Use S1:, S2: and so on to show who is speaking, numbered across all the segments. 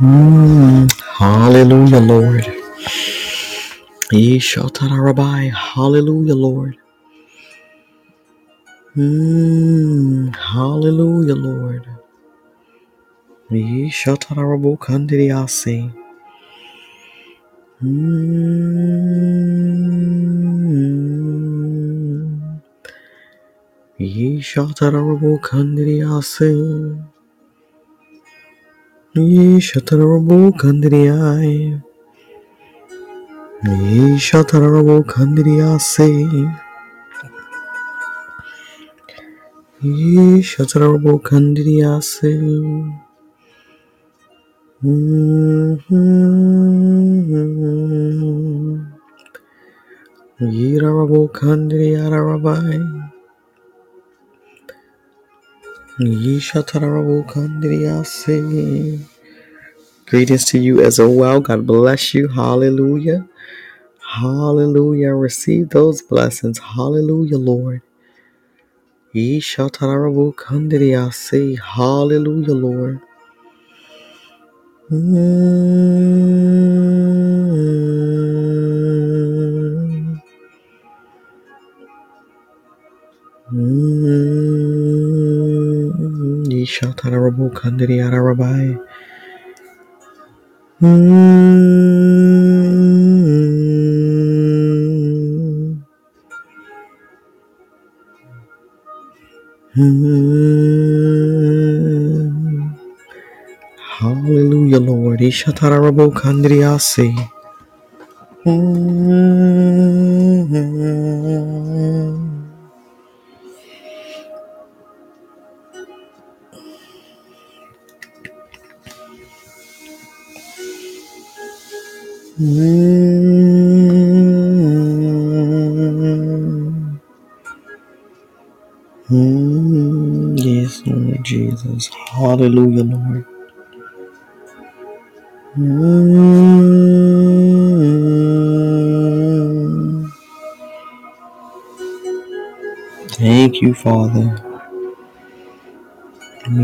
S1: Mm, hallelujah, Lord. Yeshatarabai. Hallelujah, Lord. Mm, hallelujah, Lord. Yeshatarabu kandiriasi. এই সাঁতারাবো কান্দিরিয়ায় এই সাঁতারাবো কান্দিরিয়া আছে এই সাঁতারাবো কান্দিরিয়া আছে Yirabo kandri arabai. Kandiri yase. Greetings to you as well. God bless you. Hallelujah. Hallelujah. Receive those blessings. Hallelujah, Lord. Yishatarabo kandiri yase. Hallelujah, Lord. Mm-hmm. Yeshatarabu Kandiri Arabai. Mm. Hallelujah, Lord. Yeshatarabu Kandiri Asi. Mm, mm. Yes, Lord Jesus. Hallelujah, Lord. Mm. Thank you, Father.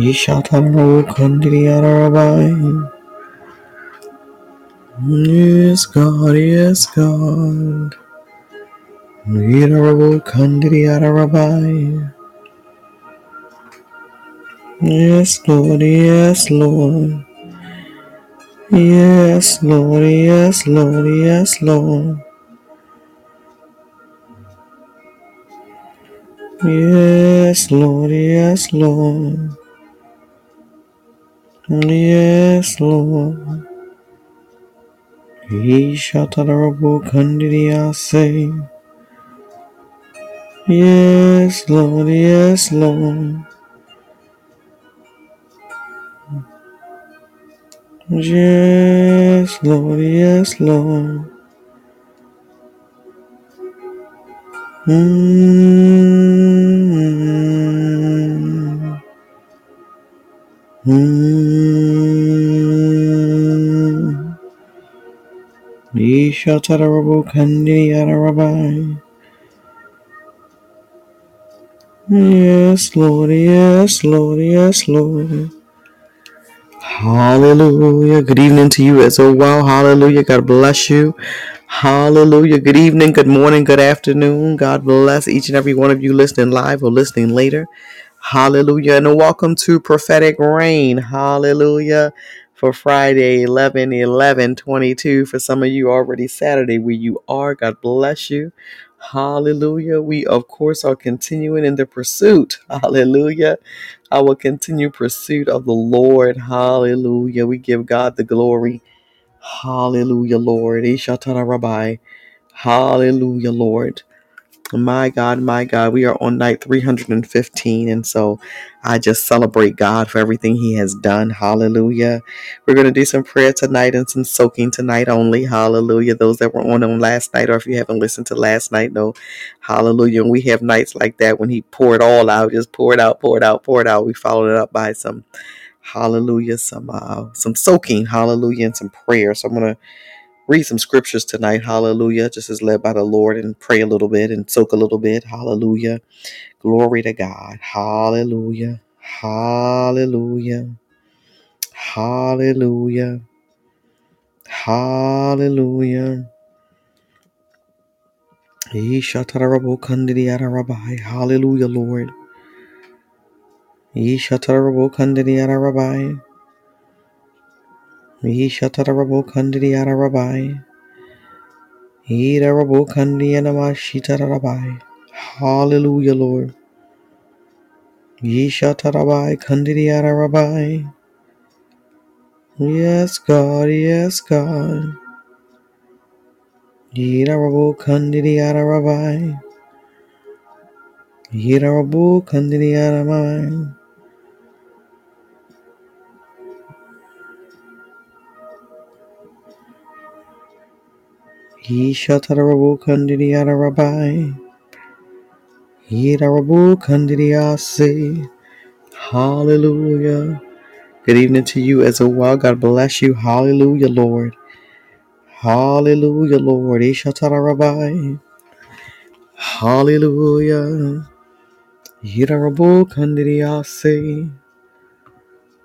S1: Yeshataro kandriyarabai. Yes, God, yes, God. Yiraro kandriyarabai. Yes, Lord, yes, Lord. Yes, Lord, yes, Lord, yes, Lord. Yes, Lord, yes, Lord. Yes, Lord. Yeshataro kandriyase. Yes, Lord, yes, Lord. Yes, Lord, yes, Lord. Mm-hmm. Mm-hmm. Yes, Lord, yes, Lord, yes, Lord. Hallelujah. Good evening to you as well. Hallelujah. God bless you. Hallelujah. Good evening, good morning, good afternoon. God bless each and every one of you listening live or listening later. Hallelujah. And welcome to Prophetic Rain. Hallelujah. For Friday, 11 11 22. For some of you, already Saturday where you are. God bless you. Hallelujah. We, of course, are continuing in the pursuit. Hallelujah. Our continued pursuit of the Lord. Hallelujah. We give God the glory. Hallelujah, Lord. Ishatana Rabbi. Hallelujah, Lord. My God, my God, we are on night 315. And so I just celebrate God for everything He has done. Hallelujah. We're going to do some prayer tonight and some soaking tonight only. Hallelujah. Those that were on on last night, or if you haven't listened to last night, no. Hallelujah. And we have nights like that when He poured all out, just poured out, poured out, poured out. We followed it up by some, hallelujah, some, uh, some soaking, hallelujah, and some prayer. So I'm going to read some scriptures tonight. Hallelujah. Just as led by the Lord and pray a little bit and soak a little bit. Hallelujah. Glory to God. Hallelujah. Hallelujah. Hallelujah. Hallelujah. Kandidiyara rabbi. Hallelujah, Lord. Ishatarabo kandidiyara rabbi. Idarabo mashitara rabbi. Hallelujah, Lord. Ishatarabai kandidiyara rabbi. Yes, God, yes, God. Idarabo kandidiyara rabbi. Idarabo kandidiyara rabbi. Ishatarabo kandidiyara rabbi. Idarabo kandidiyase. Hallelujah. Good evening to you as well. God bless you. Hallelujah, Lord. Hallelujah, Lord. Ishatarabai. Hallelujah. Yidarabu kandidiyase.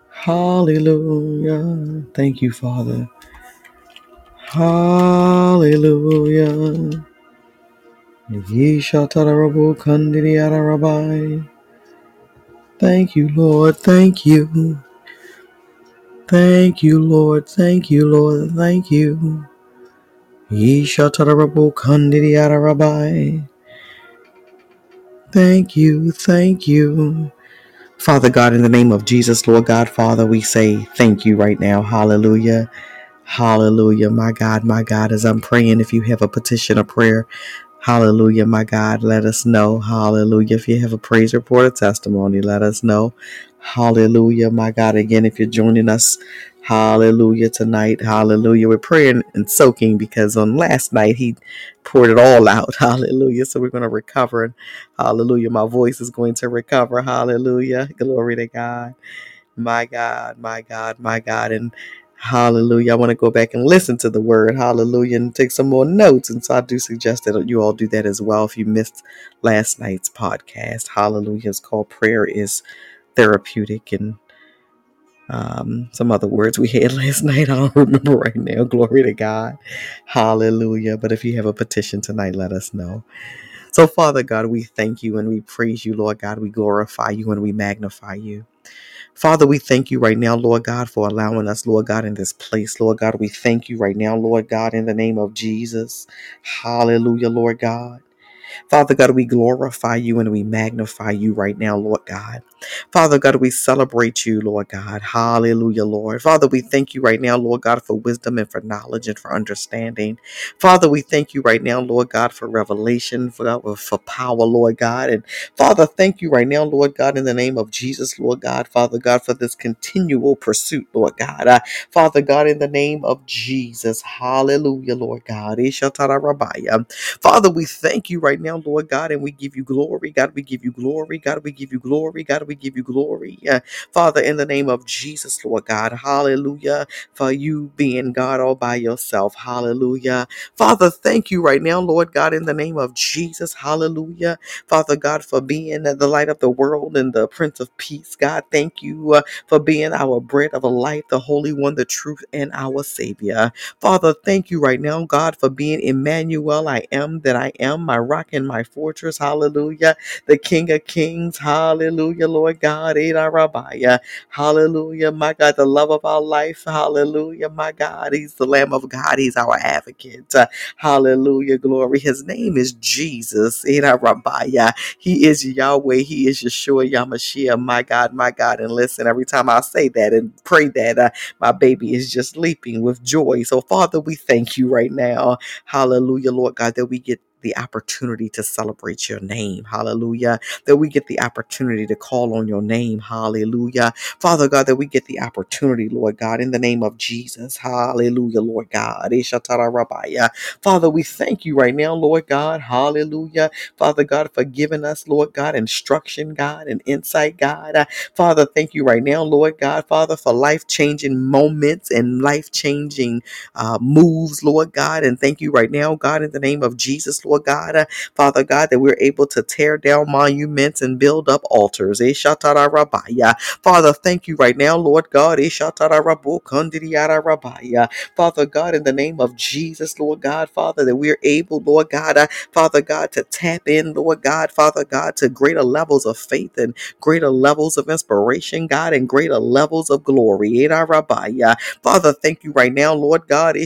S1: Hallelujah. Thank you, Father. Hallelujah. Yishatarabu kandidiyarabai. Thank you, Lord. Thank you. Thank you, Lord. Thank you, Lord. Thank you. Yishatarabu kandidiyarabai. Thank you. Thank you. Father God, in the name of Jesus, Lord God, Father, we say thank you right now. Hallelujah. Hallelujah. My God, my God, as I'm praying, if you have a petition or prayer, Hallelujah, my God. Let us know. Hallelujah. If you have a praise report or testimony, let us know. Hallelujah, my God. Again, if you're joining us, hallelujah, tonight. Hallelujah. We're praying and soaking because on last night he poured it all out. Hallelujah. So we're going to recover. Hallelujah. My voice is going to recover. Hallelujah. Glory to God. My God, my God, my God. And hallelujah. I want to go back and listen to the word. Hallelujah. And take some more notes. And so I do suggest that you all do that as well if you missed last night's podcast. Hallelujah. It's called Prayer is Therapeutic. And um, some other words we had last night. I don't remember right now. Glory to God. Hallelujah. But if you have a petition tonight, let us know. So, Father God, we thank you and we praise you, Lord God. We glorify you and we magnify you. Father, we thank you right now, Lord God, for allowing us, Lord God, in this place. Lord God, we thank you right now, Lord God, in the name of Jesus. Hallelujah, Lord God. Father God, we glorify you and we magnify you right now, Lord God. Father God, we celebrate you, Lord God. Hallelujah, Lord. Father, we thank you right now, Lord God, for wisdom and for knowledge and for understanding. Father, we thank you right now, Lord God, for revelation, for, for power, Lord God. And Father, thank you right now, Lord God, in the name of Jesus, Lord God, Father God, for this continual pursuit, Lord God. Uh, Father God, in the name of Jesus, hallelujah, Lord God. Father, we thank you right now, Lord God, and we give you glory. God, we give you glory. God, we give you glory. God, we give you glory. Yeah. Father, in the name of Jesus, Lord God, hallelujah, for you being God all by yourself. Hallelujah. Father, thank you right now, Lord God, in the name of Jesus. Hallelujah. Father God, for being the light of the world and the Prince of Peace. God, thank you uh, for being our bread of life, the Holy One, the truth, and our Savior. Father, thank you right now, God, for being Emmanuel. I am that I am, my rock and my fortress. Hallelujah. The King of Kings. Hallelujah, Lord God. Ada Rabbiah. Hallelujah, my God, the love of our life. Hallelujah, my God. He's the Lamb of God. He's our advocate. Uh, hallelujah, glory. His name is Jesus. Ada Rabbiah. He is Yahweh. He is Yeshua Yamashiach. My God, my God. And listen, every time I say that and pray that, uh, my baby is just leaping with joy. So, Father, we thank you right now. Hallelujah, Lord God, that we get the opportunity to celebrate your name. Hallelujah. That we get the opportunity to call on your name. Hallelujah. Father God, that we get the opportunity, Lord God, in the name of Jesus. Hallelujah, Lord God. Ishatara Rabbiah. Father, we thank you right now, Lord God. Hallelujah. Father God, for giving us, Lord God, instruction, God, and insight, God. Father, thank you right now, Lord God, Father, for life changing moments and life changing uh, moves, Lord God. And thank you right now, God, in the name of Jesus, Lord. Lord God. Uh, Father God, that we're able to tear down monuments and build up altars. Eh. Father, thank you right now, Lord God. Eh. Father God, in the name of Jesus, Lord God, Father, that we're able, Lord God, uh, Father God, to tap in, Lord God, Father God, to greater levels of faith and greater levels of inspiration, God, and greater levels of glory. Edarabaya. Father, thank you right now, Lord God.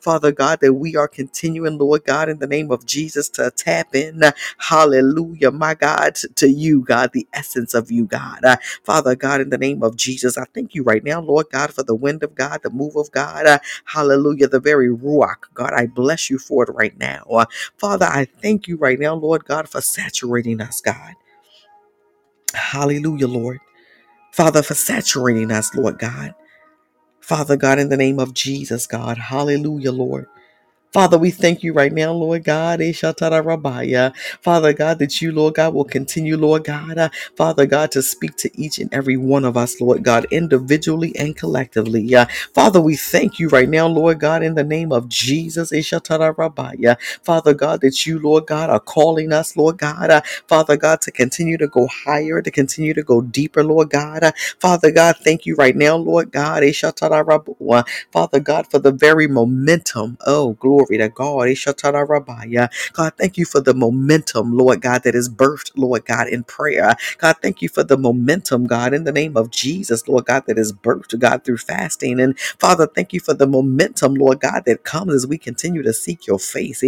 S1: Father God, that we are continuing, Lord God, in the name of Jesus, to tap in. Hallelujah, my God, to you, God, the essence of you, God. Uh, Father God, in the name of Jesus, I thank you right now, Lord God, for the wind of God, the move of God. Uh, hallelujah, the very ruach. God, I bless you for it right now. Uh, Father, I thank you right now, Lord God, for saturating us, God. Hallelujah, Lord. Father, for saturating us, Lord God. Father God, in the name of Jesus, God. Hallelujah, Lord. Father, we thank you right now, Lord God. Eshatarabaya. Father God, that you, Lord God, will continue, Lord God, uh, Father God, to speak to each and every one of us, Lord God, individually and collectively. Uh, Father, we thank you right now, Lord God, in the name of Jesus. Eshatarabaya. Father God, that you, Lord God, are calling us, Lord God, uh, Father God, to continue to go higher, to continue to go deeper, Lord God. Uh, Father God, thank you right now, Lord God. Eshatarabaya. Father God, for the very momentum. Oh, glory to God. God, thank you for the momentum, Lord God, that is birthed, Lord God, in prayer. God, thank you for the momentum, God, in the name of Jesus, Lord God, that is birthed, God, through fasting. And Father, thank you for the momentum, Lord God, that comes as we continue to seek your face.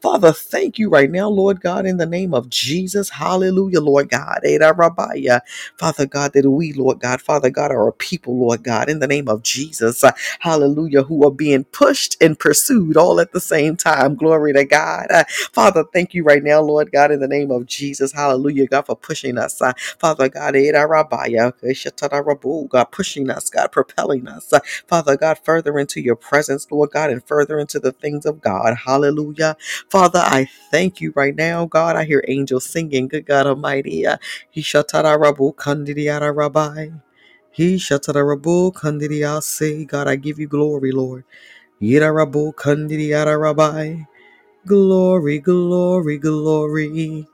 S1: Father, thank you right now, Lord God, in the name of Jesus. Hallelujah, Lord God. Edarabaya. Father God, that we, Lord God, Father God, are a people, Lord God, in the name of Jesus, hallelujah, who are being pushed and pursued all at the same time. Glory to God. Uh, Father, thank you right now, Lord God, in the name of Jesus, hallelujah, God, for pushing us. Uh, Father God, God, pushing us, God, propelling us, uh, Father God, further into your presence, Lord God, and further into the things of God. Hallelujah. Father, I thank you right now, God. I hear angels singing, good God Almighty. Uh, he rabbi. He shatarabu kandidiase. God, I give you glory, Lord. Yidarabu kandidiara rabbi. Glory, glory, glory.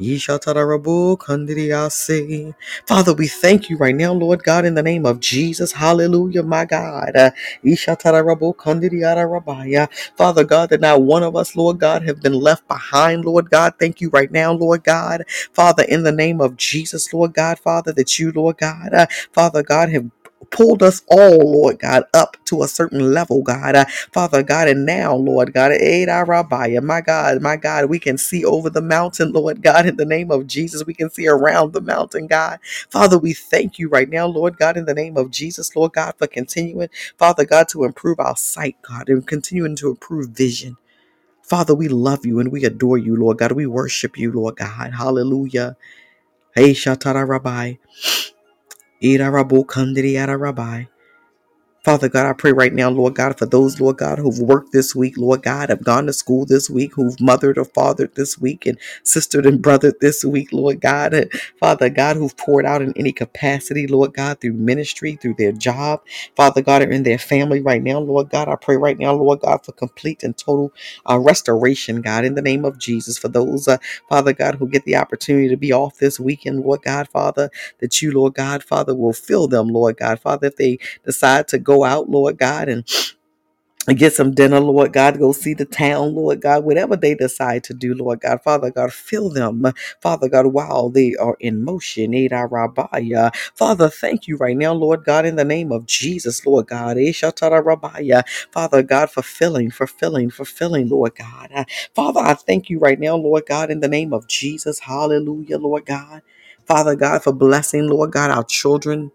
S1: Yeshatarabu kandidiyase. Father, we thank you right now, Lord God, in the name of Jesus. Hallelujah, my God. Uh, Yeshatarabu kandidiyarabaya. Father God, that not one of us, Lord God, have been left behind, Lord God. Thank you right now, Lord God. Father, in the name of Jesus, Lord God, Father, that you, Lord God, Father God, have pulled us all, Lord God, up to a certain level, God. Uh, Father God, and now, Lord God, aid our Rabbi, my God, my God, we can see over the mountain, Lord God, in the name of Jesus. We can see around the mountain, God. Father, we thank you right now, Lord God, in the name of Jesus, Lord God, for continuing, Father God, to improve our sight, God, and continuing to improve vision. Father, we love you and we adore you, Lord God. We worship you, Lord God. Hallelujah. Hey, Shatara Rabbi. Ira Rabu Kandiri Ara Rabbi. Father God, I pray right now, Lord God, for those, Lord God, who've worked this week, Lord God, have gone to school this week, who've mothered or fathered this week, and sistered and brothered this week, Lord God, and Father God, who've poured out in any capacity, Lord God, through ministry, through their job, Father God, or in their family right now, Lord God. I pray right now, Lord God, for complete and total uh, restoration, God, in the name of Jesus. For those, uh, Father God, who get the opportunity to be off this weekend, Lord God, Father, that you, Lord God, Father, will fill them, Lord God, Father, if they decide to go out, Lord God, and get some dinner, Lord God, go see the town, Lord God, whatever they decide to do, Lord God, Father God, fill them, Father God, while they are in motion. Eh, Eda Rabaya. Father, thank you right now, Lord God, in the name of Jesus, Lord God. Eh, Eshatara Rabaya. Father God, fulfilling, fulfilling, fulfilling, Lord God. Father, I thank you right now, Lord God, in the name of Jesus. Hallelujah, Lord God. Father God, for blessing, Lord God, our children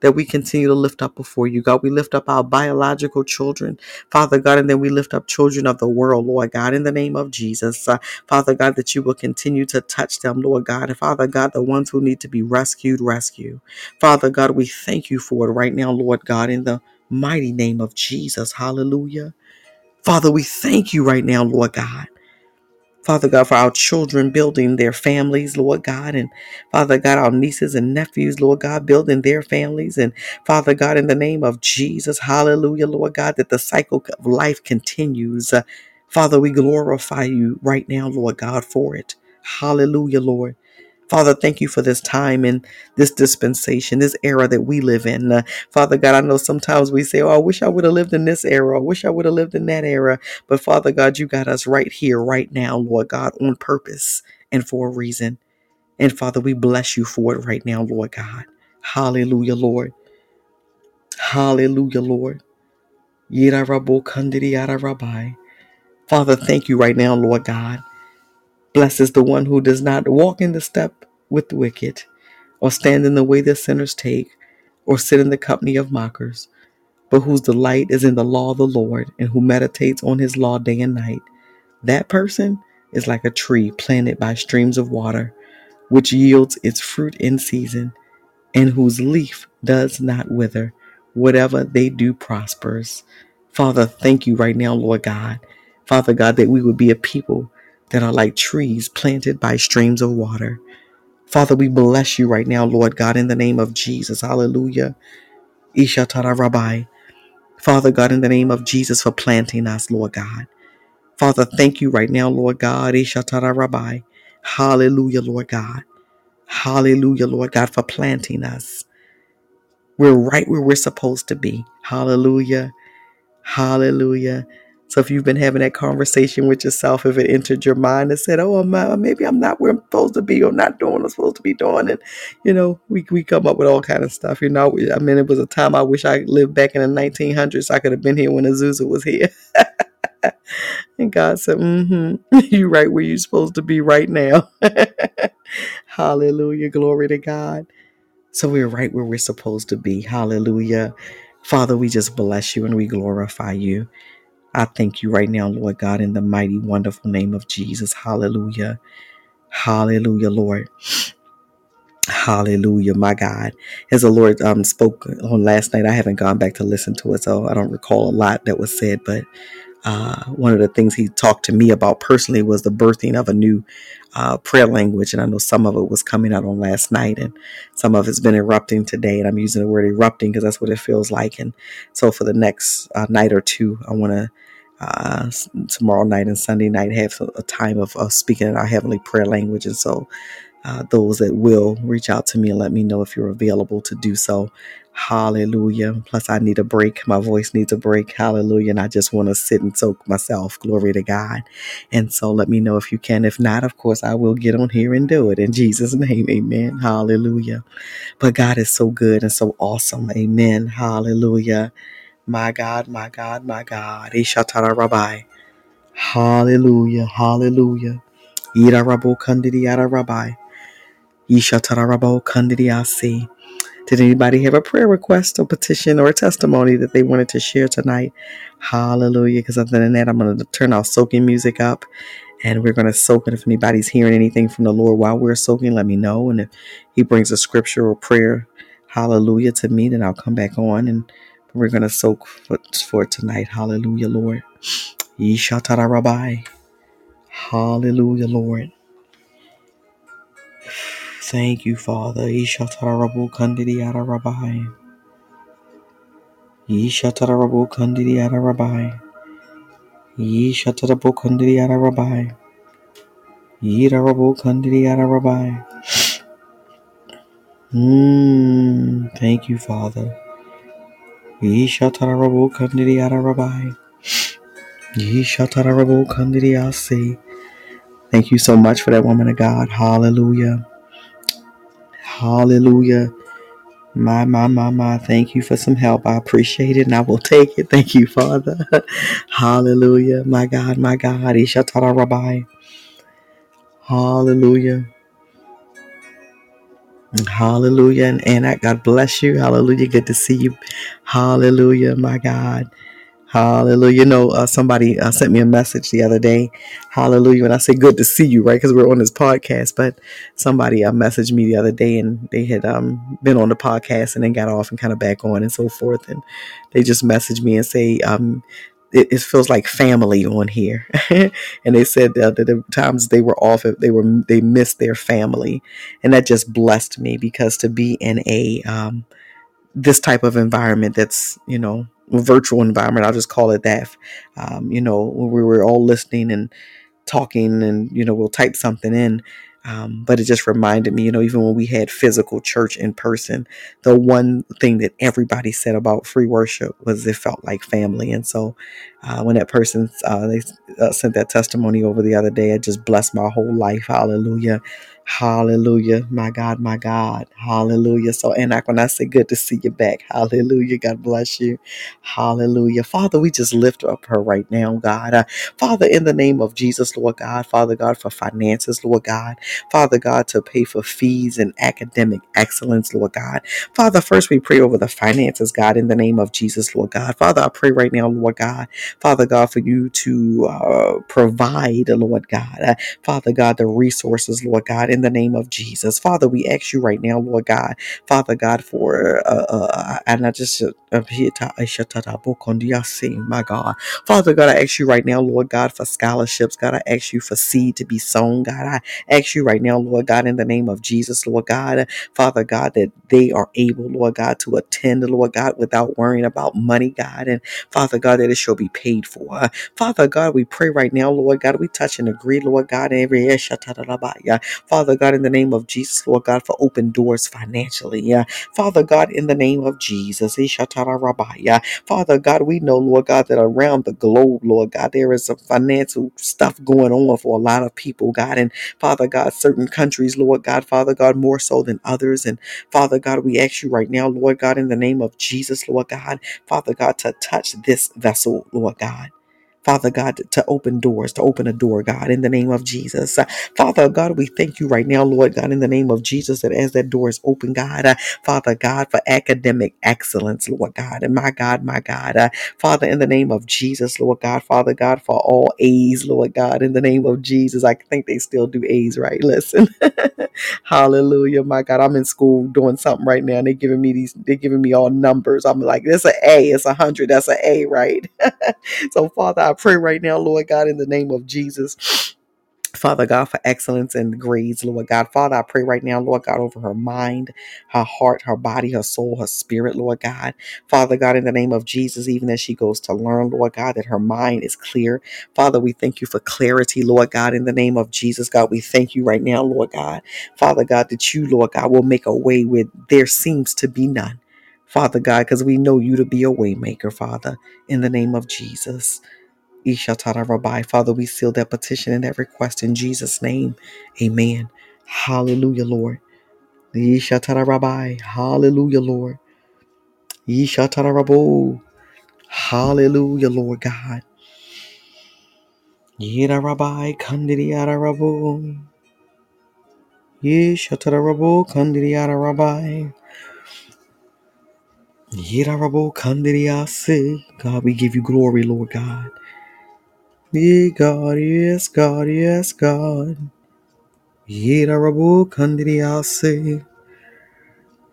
S1: that we continue to lift up before you, God. We lift up our biological children, Father God, and then we lift up children of the world, Lord God, in the name of Jesus. Uh, Father God, that you will continue to touch them, Lord God. And Father God, the ones who need to be rescued, rescue. Father God, we thank you for it right now, Lord God, in the mighty name of Jesus. Hallelujah. Father, we thank you right now, Lord God. Father God, for our children building their families, Lord God, and Father God, our nieces and nephews, Lord God, building their families. And Father God, in the name of Jesus, hallelujah, Lord God, that the cycle of life continues. Uh, Father, we glorify you right now, Lord God, for it. Hallelujah, Lord. Father, thank you for this time and this dispensation, this era that we live in. Uh, Father God, I know sometimes we say, Oh, I wish I would have lived in this era. I wish I would have lived in that era. But Father God, you got us right here, right now, Lord God, on purpose and for a reason. And Father, we bless you for it right now, Lord God. Hallelujah, Lord. Hallelujah, Lord. Father, thank you right now, Lord God. Blessed is the one who does not walk in the step with the wicked or stand in the way that sinners take, or sit in the company of mockers, but whose delight is in the law of the Lord, and who meditates on his law day and night. That person is like a tree planted by streams of water, which yields its fruit in season, and whose leaf does not wither. Whatever they do prospers. Father, thank you right now, Lord God. Father God, that we would be a people that are like trees planted by streams of water Father, we bless you right now, Lord God, in the name of Jesus. Hallelujah. Ishatara Rabbi. Father God, in the name of Jesus, for planting us, Lord God. Father, thank you right now, Lord God. Ishatara Rabbi. Hallelujah, Lord God. Hallelujah, Lord God, for planting us. We're right where we're supposed to be. Hallelujah. Hallelujah. So if you've been having that conversation with yourself, if it entered your mind and said, "Oh, I'm, maybe I'm not where I'm supposed to be, or not doing what I'm supposed to be doing," and you know, we we come up with all kind of stuff. You know, I mean, it was a time I wish I lived back in the 1900s. I could have been here when Azusa was here. and God said, "Mm-hmm, you right where you're supposed to be right now." Hallelujah, glory to God. So we're right where we're supposed to be. Hallelujah. Father, we just bless you and we glorify you. I thank you right now, Lord God, in the mighty, wonderful name of Jesus. Hallelujah. Hallelujah, Lord. Hallelujah, my God. As the Lord um, spoke on last night, I haven't gone back to listen to it, so I don't recall a lot that was said, but uh, one of the things he talked to me about personally was the birthing of a new uh, prayer language. And I know some of it was coming out on last night, and some of it's been erupting today. And I'm using the word erupting because that's what it feels like. And so for the next uh, night or two, I want to. Uh, tomorrow night and Sunday night have a time of speaking in our heavenly prayer language, and so uh, those that will reach out to me and let me know if you're available to do so. Hallelujah. Plus, I need a break. My voice needs a break. Hallelujah. And I just want to sit and soak myself. Glory to God. And so let me know if you can. If not, of course, I will get on here and do it in Jesus' name. Amen. Hallelujah. But God is so good and so awesome. Amen. Hallelujah. My God, my God, my God. Ishatara Rabbi. Hallelujah. Hallelujah. Ira Rabo Kandidi Rabbi. Yishatarabo Kandidiasi. Did anybody have a prayer request a petition or a testimony that they wanted to share tonight? Hallelujah. Because other than that, I'm going to turn our soaking music up and we're going to soak it. If anybody's hearing anything from the Lord while we're soaking, let me know. And if He brings a scripture or prayer, hallelujah, to me, then I'll come back on and we're going to soak for, for tonight. Hallelujah, Lord. Yishatarabai. Hallelujah, Lord. Thank you, Father. Ishatarabu kandidi arabai. Rabbi. kandidi arabai. Ishatarabu kandidi arabai. Yidarabu kandidi arabai. Mmm. Thank you, Father. Thank you so much for that woman of God. Hallelujah. Hallelujah. My, my, my, my. Thank you for some help. I appreciate it and I will take it. Thank you, Father. Hallelujah. My God, my God. Hallelujah. Hallelujah. And Anna, God bless you. Hallelujah. Good to see you. Hallelujah. My God. Hallelujah. You know, uh, somebody uh, sent me a message the other day. Hallelujah. And I say, good to see you, right? Because we're on this podcast. But somebody uh, messaged me the other day and they had um, been on the podcast and then got off and kind of back on and so forth. And they just messaged me and say, um, it, it feels like family on here. and they said that the times they were off, they were they missed their family, and that just blessed me because to be in a um, this type of environment that's you know virtual environment, I'll just call it that. Um, you know, we were all listening and talking and you know we'll type something in um, but it just reminded me you know even when we had physical church in person the one thing that everybody said about free worship was it felt like family. And so uh, when that person uh, they uh, sent that testimony over the other day it just blessed my whole life hallelujah Hallelujah. My God, my God. Hallelujah. So, and when I say good to see you back, hallelujah. God bless you. Hallelujah. Father, we just lift up her right now, God. Uh, Father, in the name of Jesus, Lord God, Father God, for finances, Lord God, Father God, to pay for fees and academic excellence, Lord God. Father, first we pray over the finances, God, in the name of Jesus, Lord God. Father, I pray right now, Lord God, Father God, for you to uh, provide, Lord God, uh, Father God, the resources, Lord God, in the name of Jesus. Father, we ask you right now, Lord God, Father God, for, uh, uh, and I just, uh, my God. Father God, I ask you right now, Lord God, for scholarships. God, I ask you for seed to be sown. God, I ask you right now, Lord God, in the name of Jesus, Lord God, Father God, that they are able, Lord God, to attend, Lord God, without worrying about money, God, and Father God, that it shall be paid for. Father God, we pray right now, Lord God, we touch and agree, Lord God, every Father God, in the name of Jesus, Lord God, for open doors financially. Father God, in the name of Jesus. Father God, we know, Lord God, that around the globe, Lord God, there is some financial stuff going on for a lot of people, God. And Father God, certain countries, Lord God, Father God, more so than others. And Father God, we ask you right now, Lord God, in the name of Jesus, Lord God, Father God, to touch this vessel, Lord God. Father God, to open doors, to open a door, God, in the name of Jesus. Uh, Father God, we thank you right now, Lord God, in the name of Jesus, that as that door is open, God, uh, Father God, for academic excellence, Lord God, and my God, my God, uh, Father, in the name of Jesus, Lord God, Father God, for all A's, Lord God, in the name of Jesus. I think they still do A's, right? Listen. Hallelujah, my God. I'm in school doing something right now, and they're giving me these, they're giving me all numbers. I'm like, this an A, it's a hundred, that's an A, right? so, Father, I pray right now, Lord God, in the name of Jesus. Father God, for excellence and grades, Lord God. Father, I pray right now, Lord God, over her mind, her heart, her body, her soul, her spirit, Lord God. Father God, in the name of Jesus, even as she goes to learn, Lord God, that her mind is clear. Father, we thank you for clarity, Lord God, in the name of Jesus, God. We thank you right now, Lord God. Father God, that you, Lord God, will make a way where there seems to be none. Father God, because we know you to be a waymaker, Father, in the name of Jesus. Ishatara Rabbi. Father, we seal that petition and that request in Jesus' name. Amen. Hallelujah, Lord. Ishatara Rabbi. Hallelujah, Lord. Ishatara Rabbo. Hallelujah, Lord God. Yira Rabbi. Kandidiyara Rabbo. Ishatara Rabbo. Kandidiyara Rabbi. Yira Rabbo. Kandidiyase. God, we give you glory, Lord God. Yeah, God, yes, God, yes, God. Yidarabu Kandidiyase.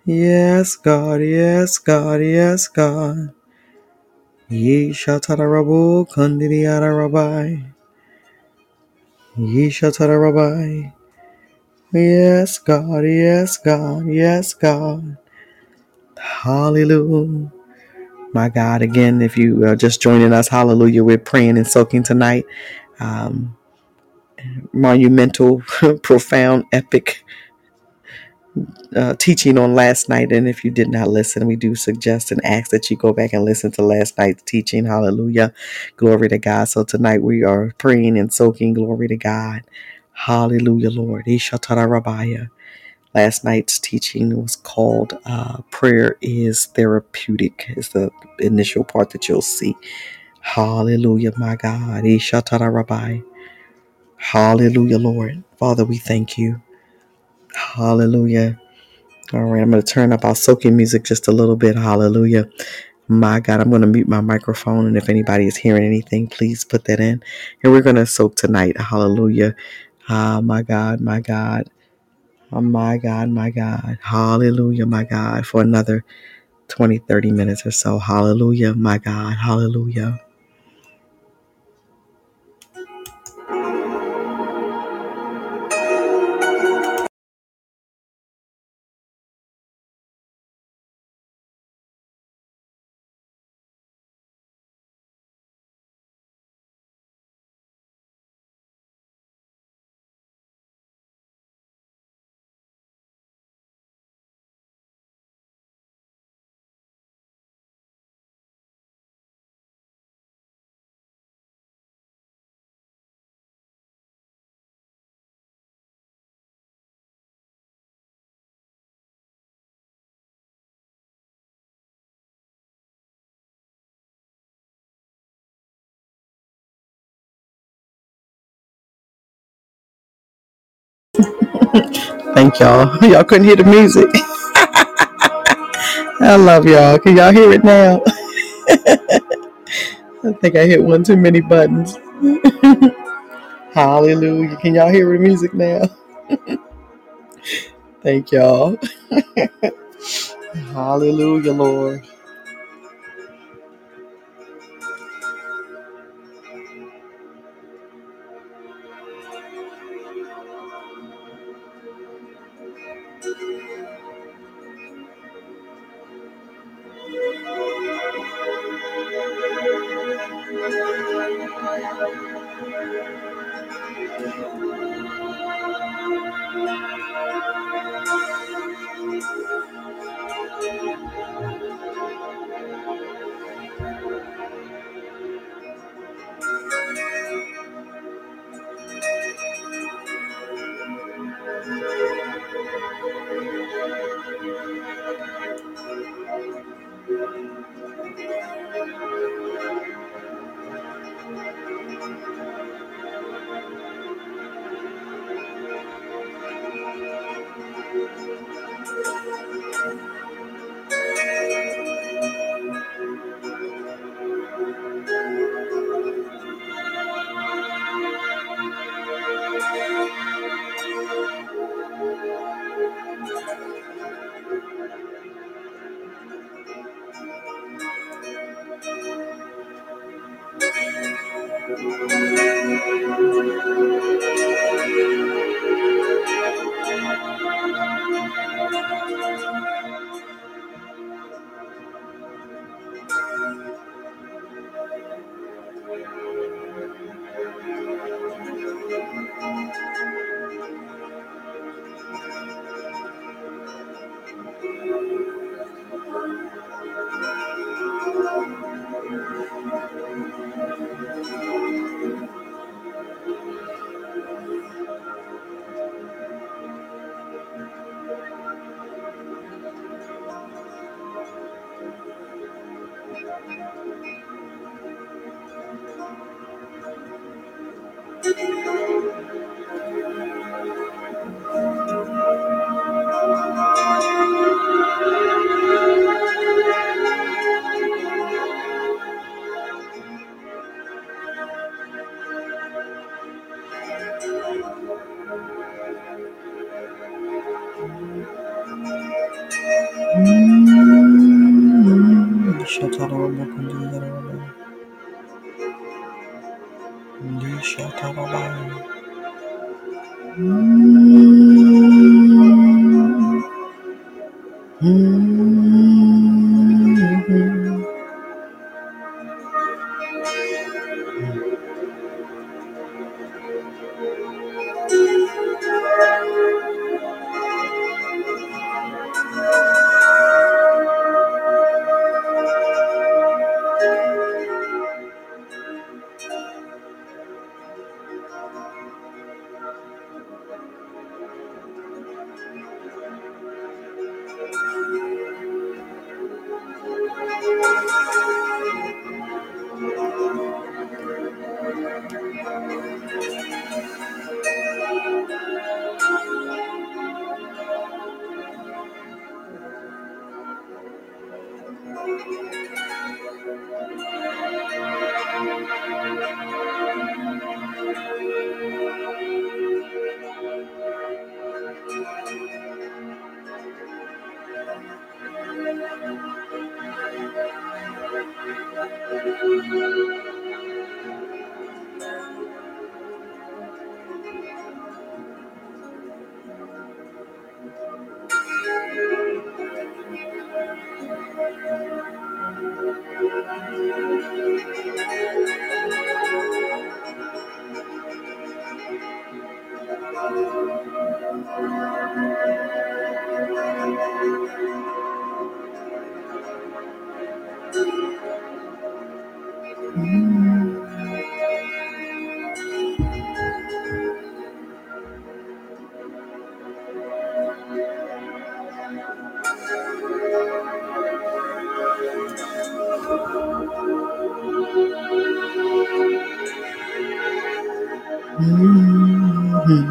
S1: Yes, God, yes, God, yes, God. Ye shatara rabu Shatarabu Kandidiyarabai. Ye Shatarabai. Yes, God, yes, God, yes, God. Hallelujah. My God, again, if you are just joining us, hallelujah, we're praying and soaking tonight. Um, monumental, profound, epic uh, teaching on last night. And if you did not listen, we do suggest and ask that you go back and listen to last night's teaching. Hallelujah. Glory to God. So tonight we are praying and soaking. Glory to God. Hallelujah, Lord. Ishatarabaya. Last night's teaching was called uh, Prayer is Therapeutic, is the initial part that you'll see. Hallelujah, my God. Ishatarabaya. Hallelujah, Lord. Father, we thank you. Hallelujah. All right, I'm going to turn up our soaking music just a little bit. Hallelujah. My God, I'm going to mute my microphone. And if anybody is hearing anything, please put that in. And we're going to soak tonight. Hallelujah. Ah, my God, my God. Oh, my God, my God. Hallelujah, my God, for another 20, 30 minutes or so. Hallelujah, my God. Hallelujah. Thank y'all. Y'all couldn't hear the music. I love y'all. Can y'all hear it now? I think I hit one too many buttons. Hallelujah. Can y'all hear the music now? Thank y'all. Hallelujah, Lord.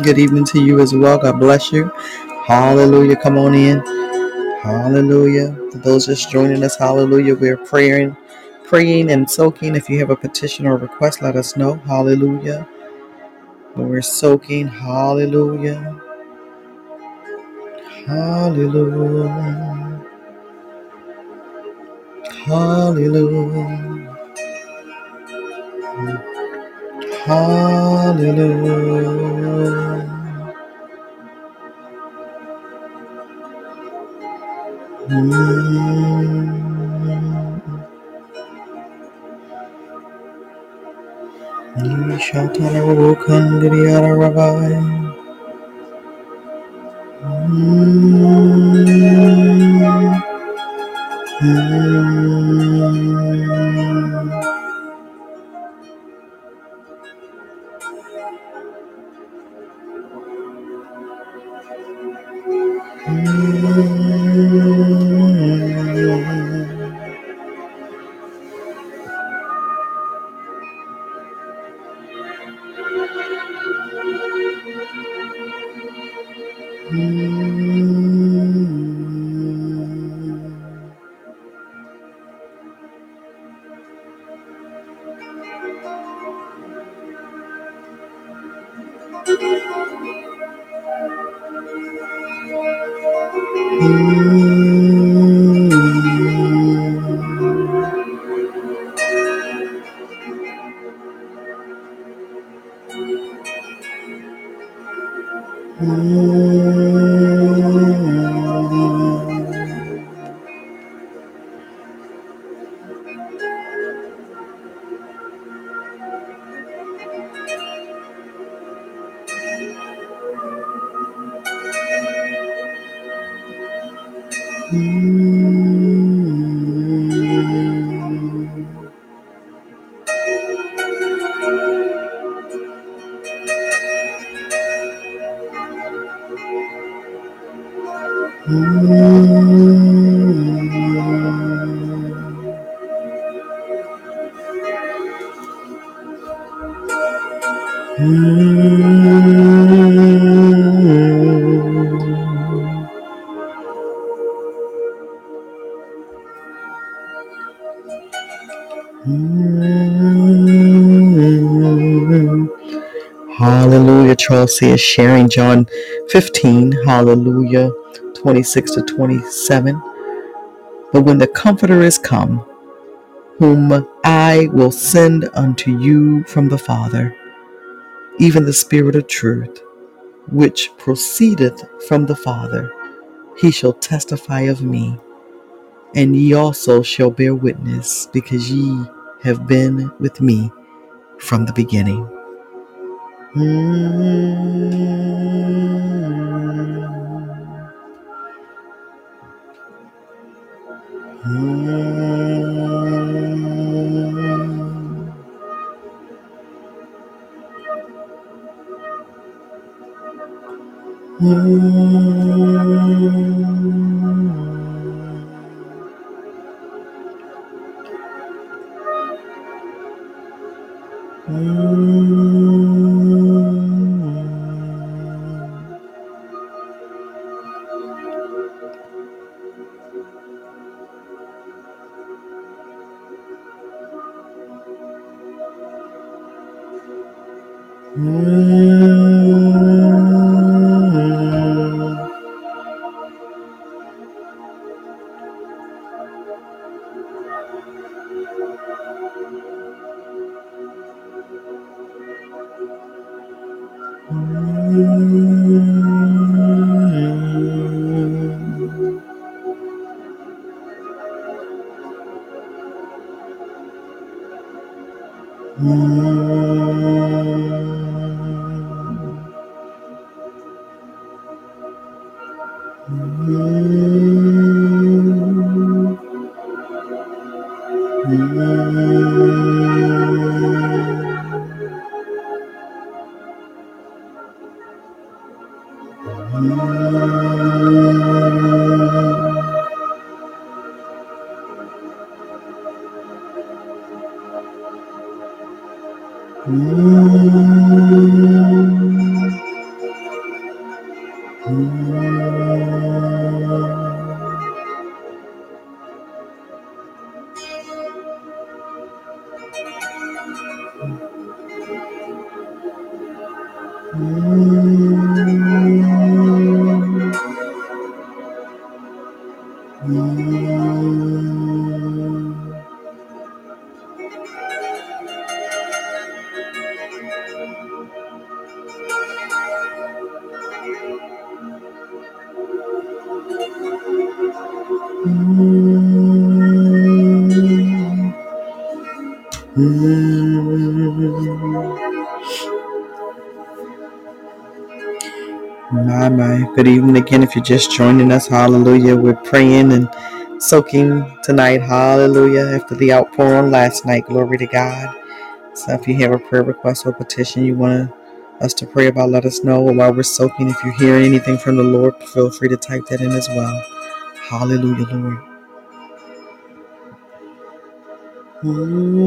S1: Good evening to you as well. God bless you. Hallelujah. Come on in. Hallelujah. To those just joining us, hallelujah. We're praying, praying and soaking. If you have a petition or request, let us know. Hallelujah. We're soaking. Hallelujah. Hallelujah. Hallelujah. Hallelujah. Mm. Nishatarabokandriyarabai. Mm. Charles is sharing John 15. Hallelujah. 26 to 27. But when the Comforter is come, whom I will send unto you from the Father, even the Spirit of truth, which proceedeth from the Father, he shall testify of me. And ye also shall bear witness, because ye have been with me from the beginning. Mm-hmm. My, my. Good evening again. If you're just joining us, hallelujah. We're praying and soaking tonight, hallelujah, after the outpouring last night. Glory to God. So if you have a prayer request or petition you want us to pray about, let us know. While we're soaking, if you're hearing anything from the Lord, feel free to type that in as well. Hallelujah, Lord. Mm-hmm.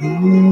S1: Oh.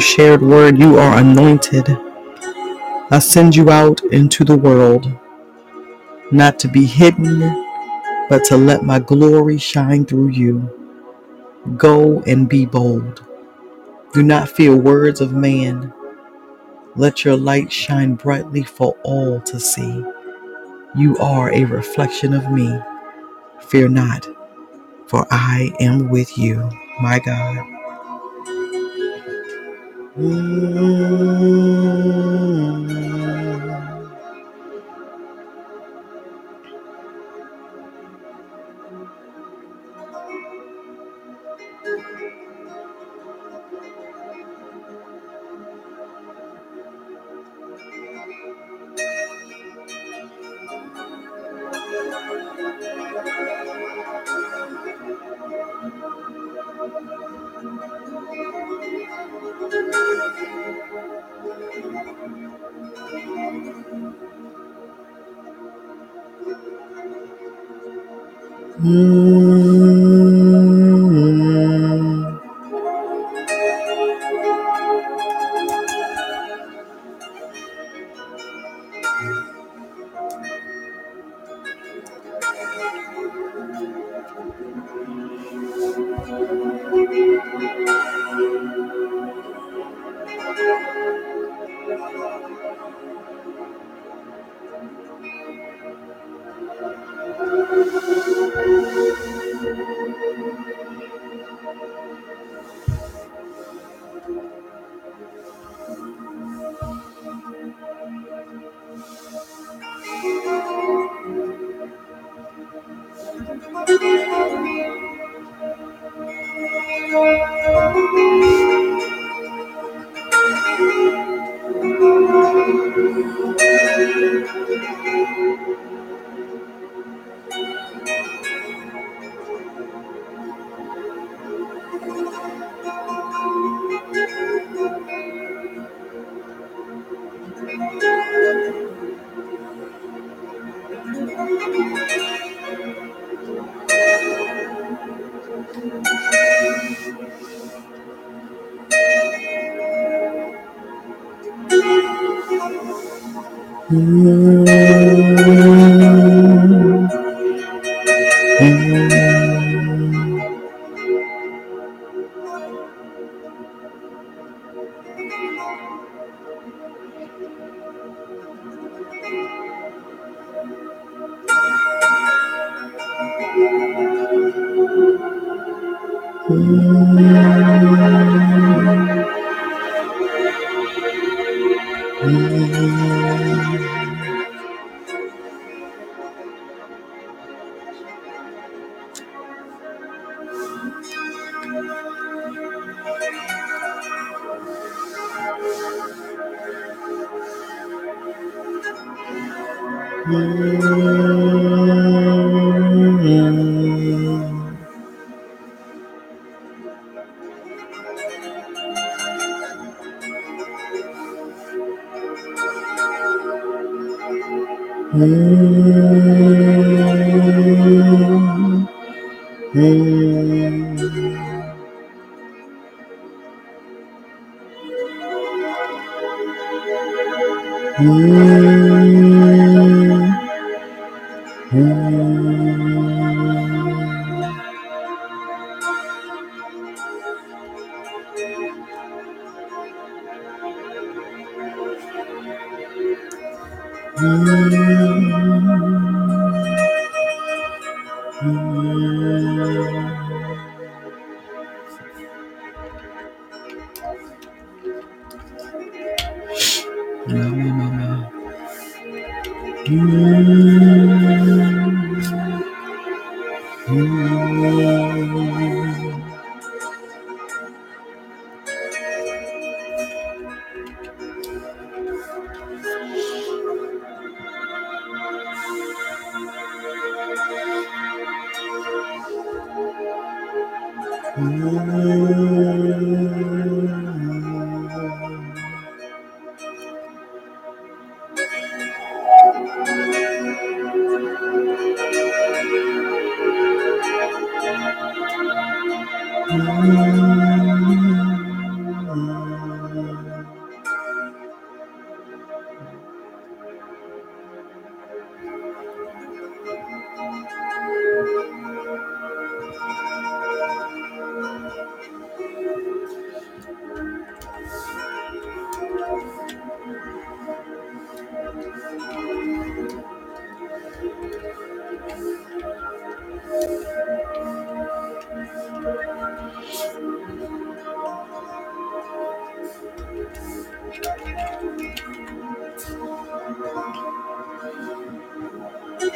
S1: Shared word you are anointed. I send you out into the world, not to be hidden, but to let my glory shine through you. Go and be bold. Do not fear words of man. Let your light shine brightly for all to see. You are a reflection of me. Fear not, for I am with you, my God thank 嗯。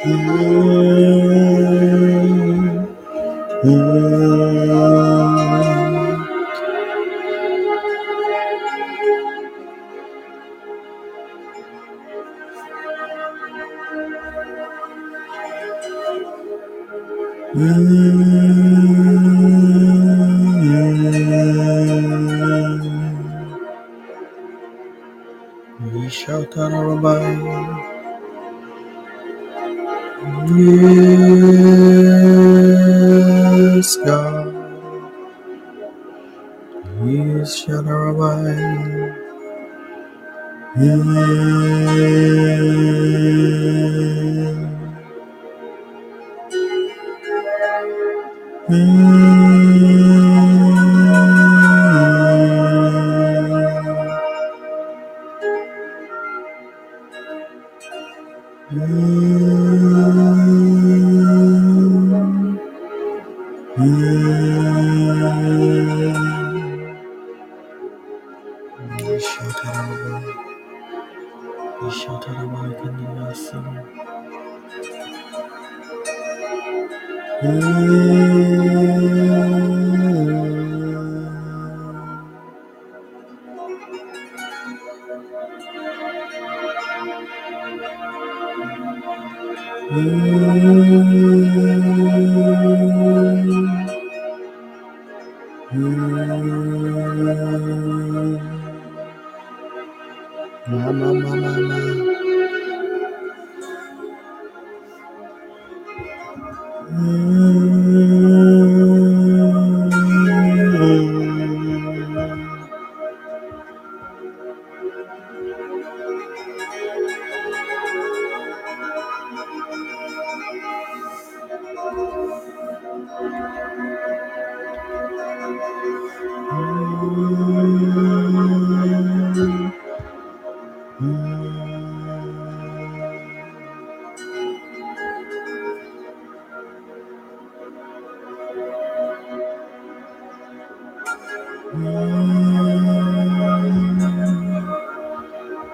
S1: We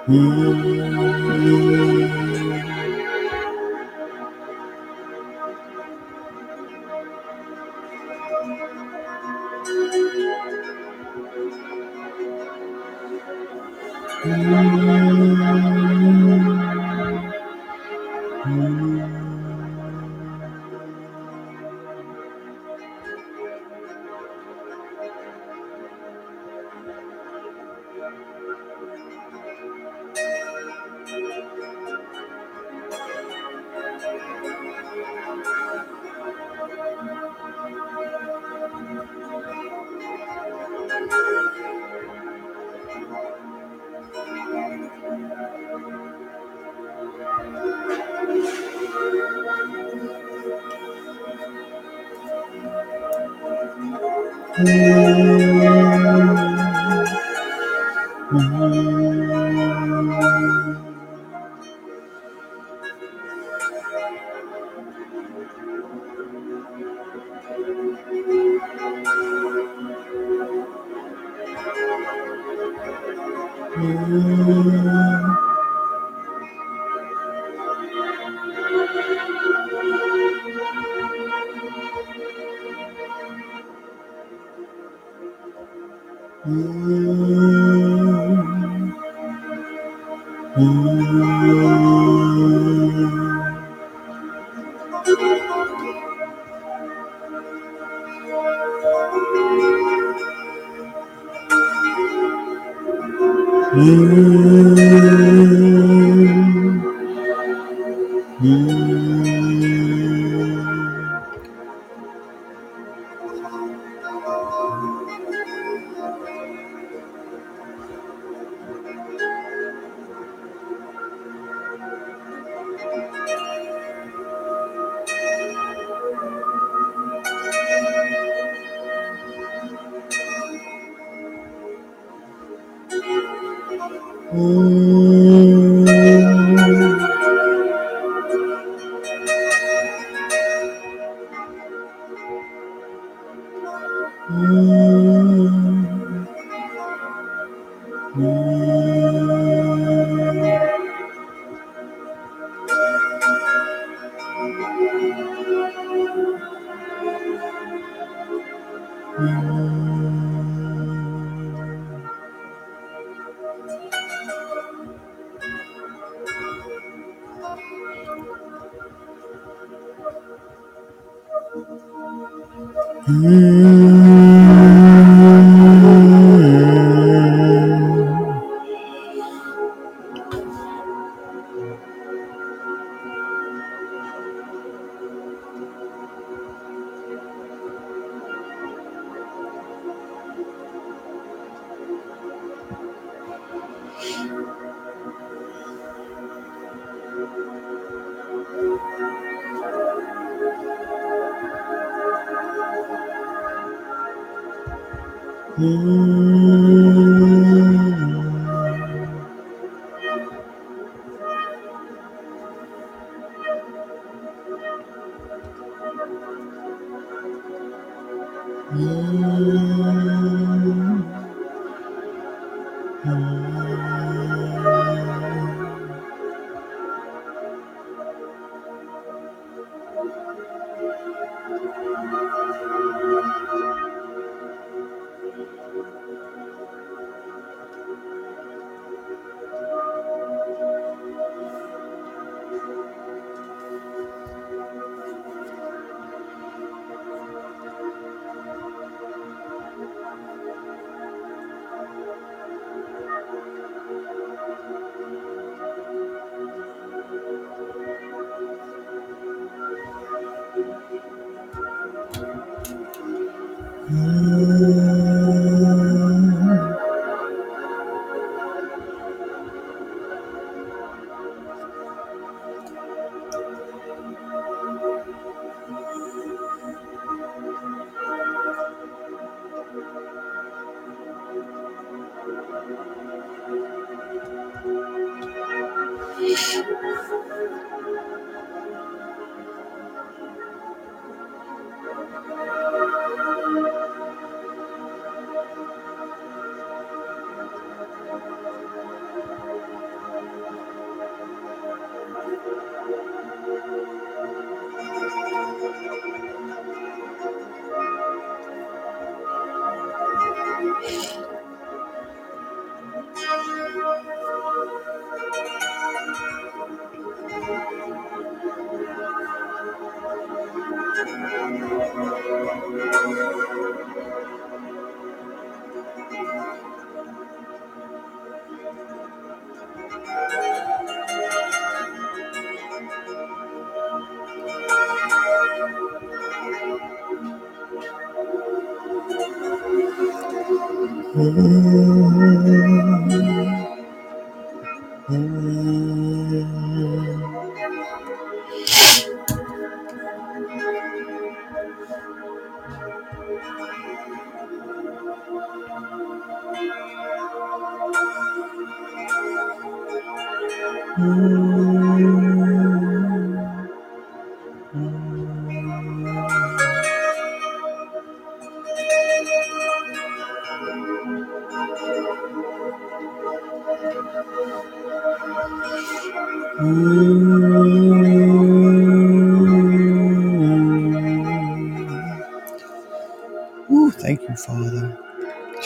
S1: Mm-hmm. Mm.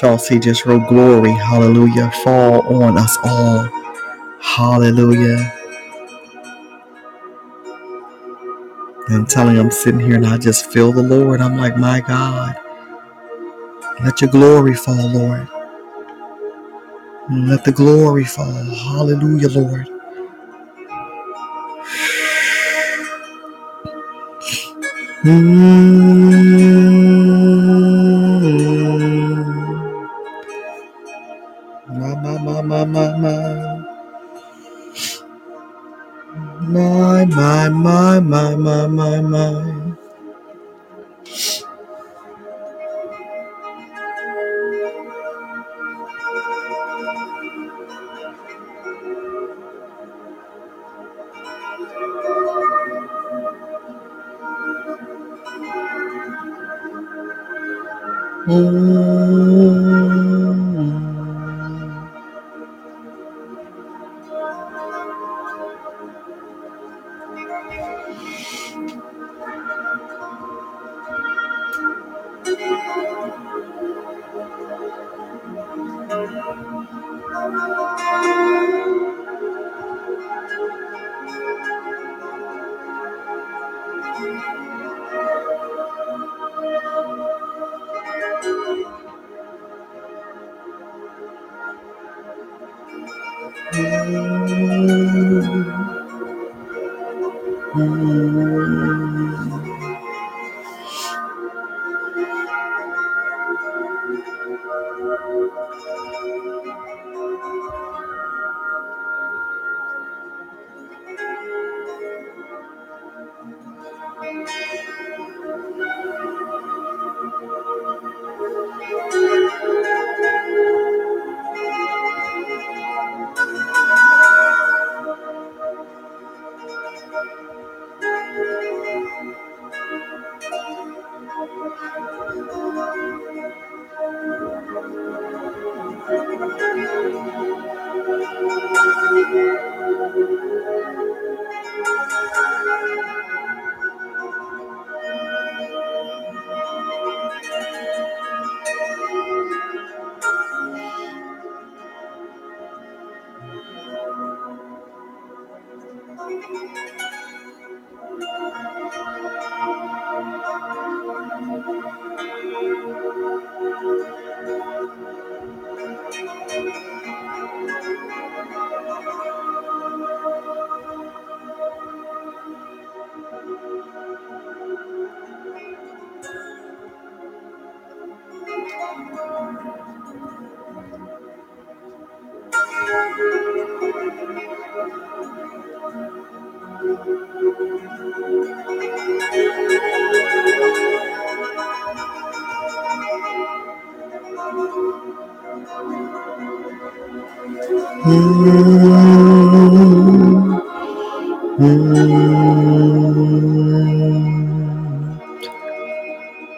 S1: Y'all just real glory, hallelujah, fall on us all. Hallelujah. And telling I'm sitting here and I just feel the Lord. I'm like, my God, let your glory fall, Lord. Let the glory fall. Hallelujah, Lord. Mm. My, my, my, my, my, my, my. Mm.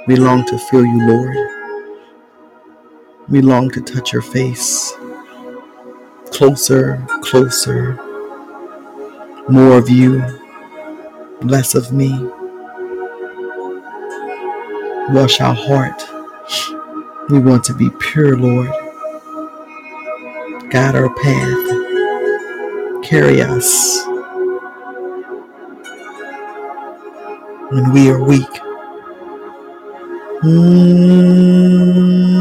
S1: We long to feel you, Lord. We long to touch your face. Closer, closer. More of you, less of me. Wash our heart. We want to be pure, Lord. Guide our path. Carry us when we are weak. Mm.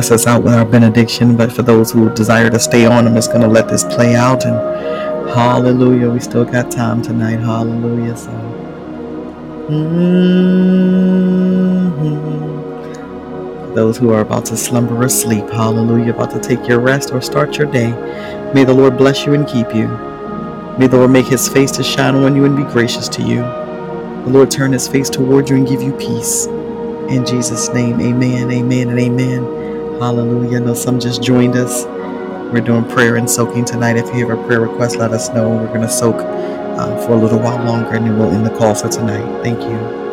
S1: Bless us out with our benediction, but for those who desire to stay on, I'm just going to let this play out. And hallelujah, we still got time tonight. Hallelujah. So, mm-hmm. those who are about to slumber or sleep, hallelujah, about to take your rest or start your day, may the Lord bless you and keep you. May the Lord make his face to shine on you and be gracious to you. The Lord turn his face toward you and give you peace. In Jesus' name, amen, amen, and amen. Hallelujah. I know some just joined us. We're doing prayer and soaking tonight. If you have a prayer request, let us know. We're going to soak uh, for a little while longer and then we'll end the call for tonight. Thank you.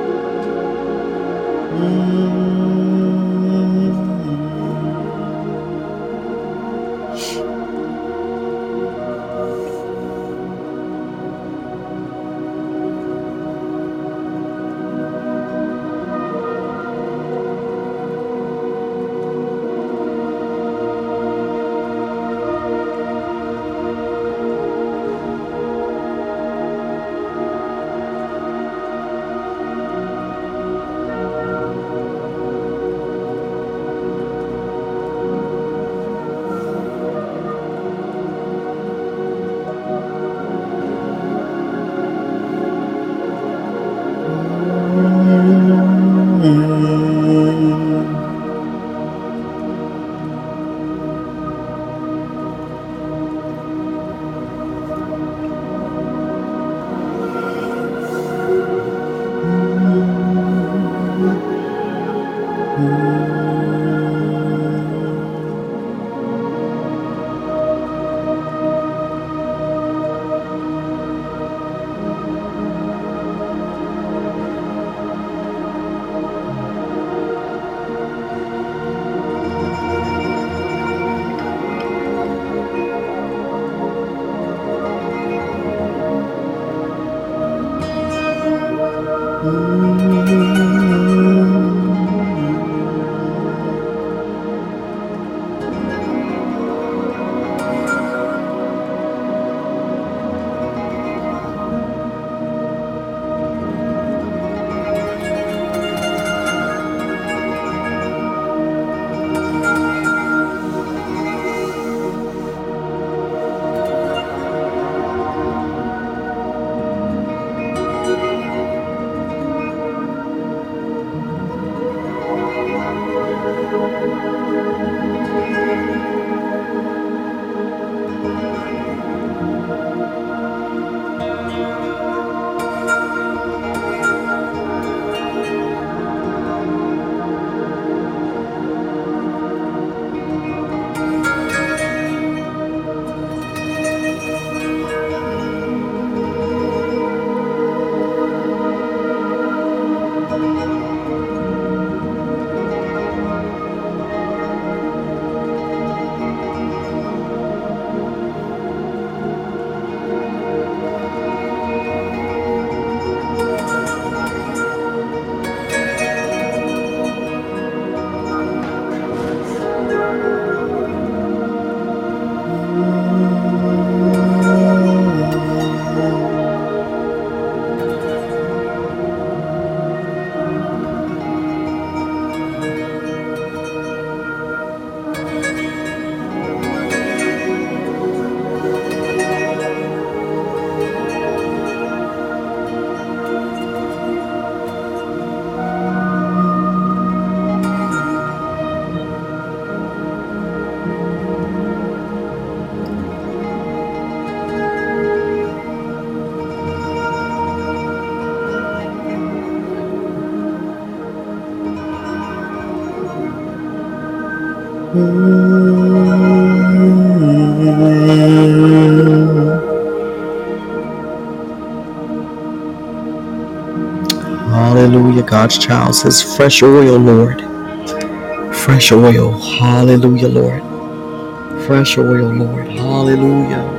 S1: Child says, Fresh oil, Lord. Fresh oil. Hallelujah, Lord. Fresh oil, Lord. Hallelujah.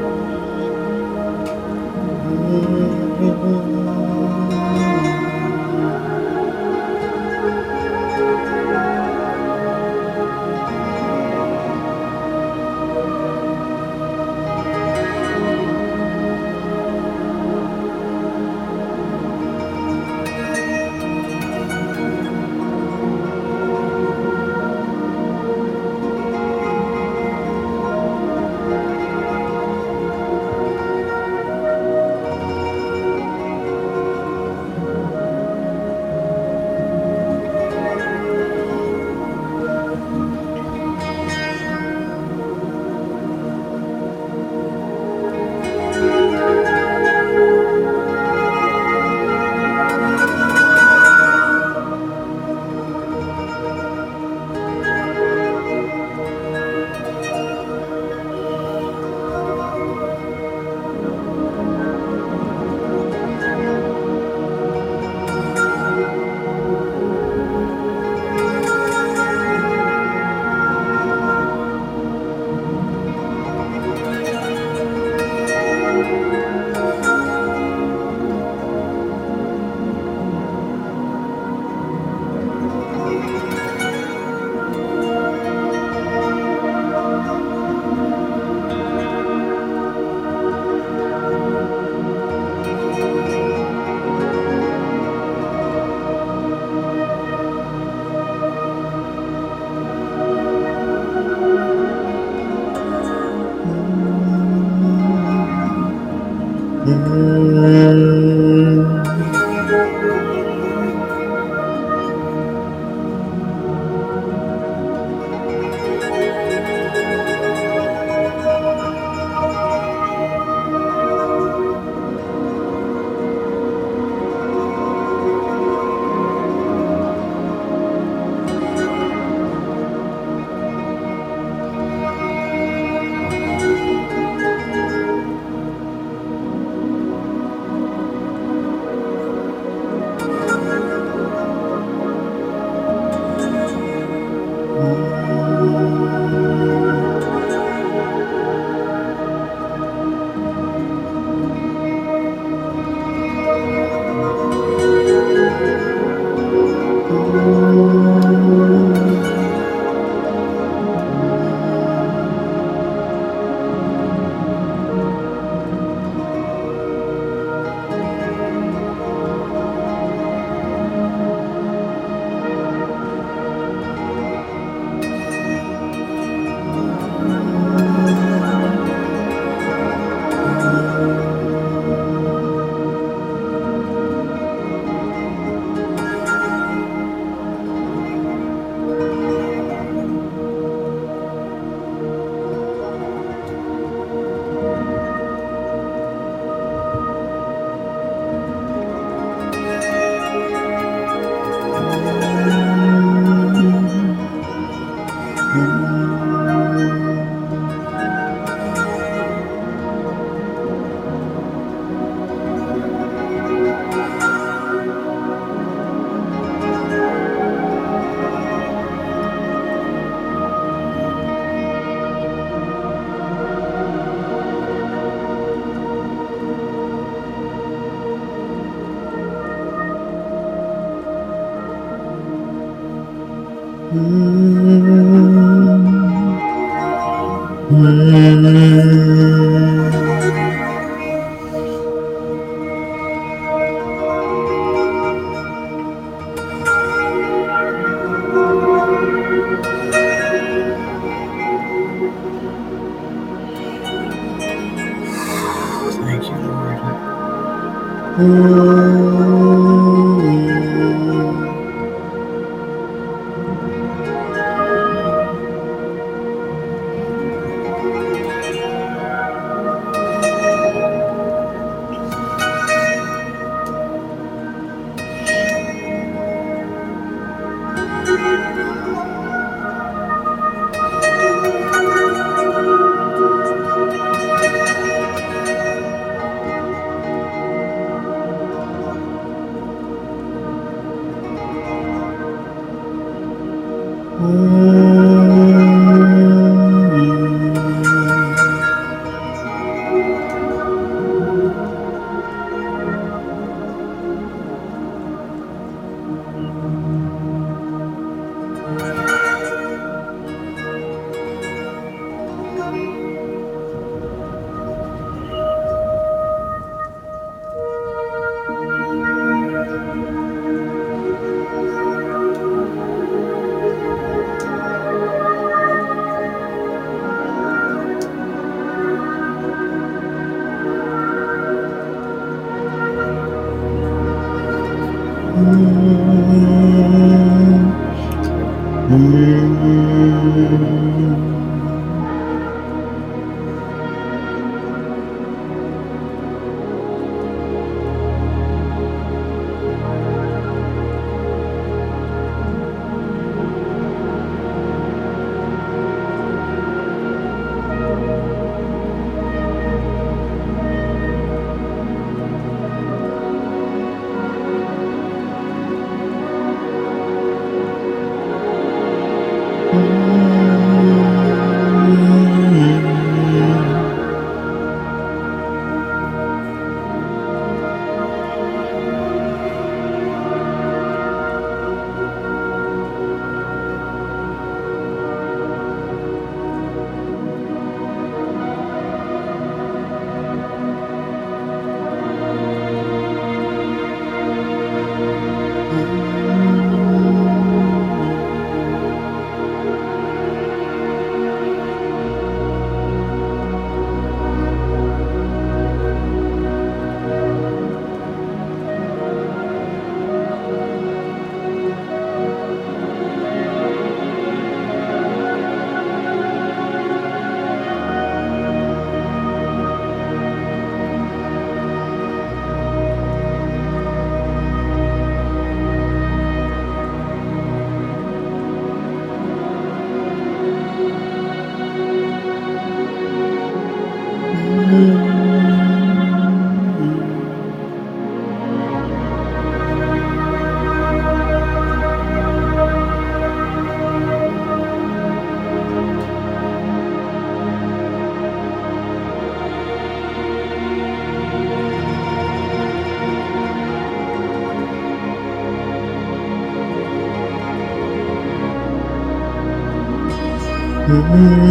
S1: Hallelujah.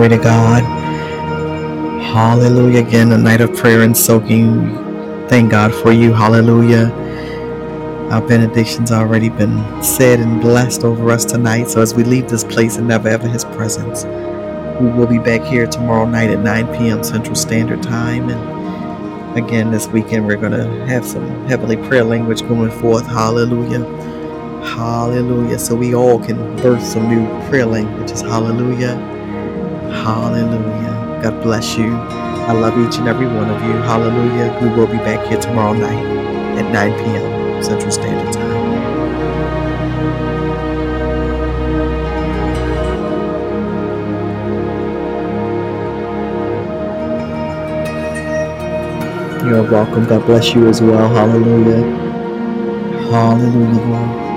S1: Glory to God. Hallelujah. Again, a night of prayer and soaking. Thank God for you. Hallelujah. Our benediction's already been said and blessed over us tonight. So as we leave this place and never ever his presence, we will be back here tomorrow night at 9 p.m. Central Standard Time. And again, this weekend, we're going to have some heavenly prayer language going forth. Hallelujah. Hallelujah. So we all can birth some new prayer languages. Hallelujah. Hallelujah. God bless you. I love each and every one of you. Hallelujah. We will be back here tomorrow night at 9 p.m. Central Standard Time. You're welcome. God bless you as well. Hallelujah. Hallelujah, Lord.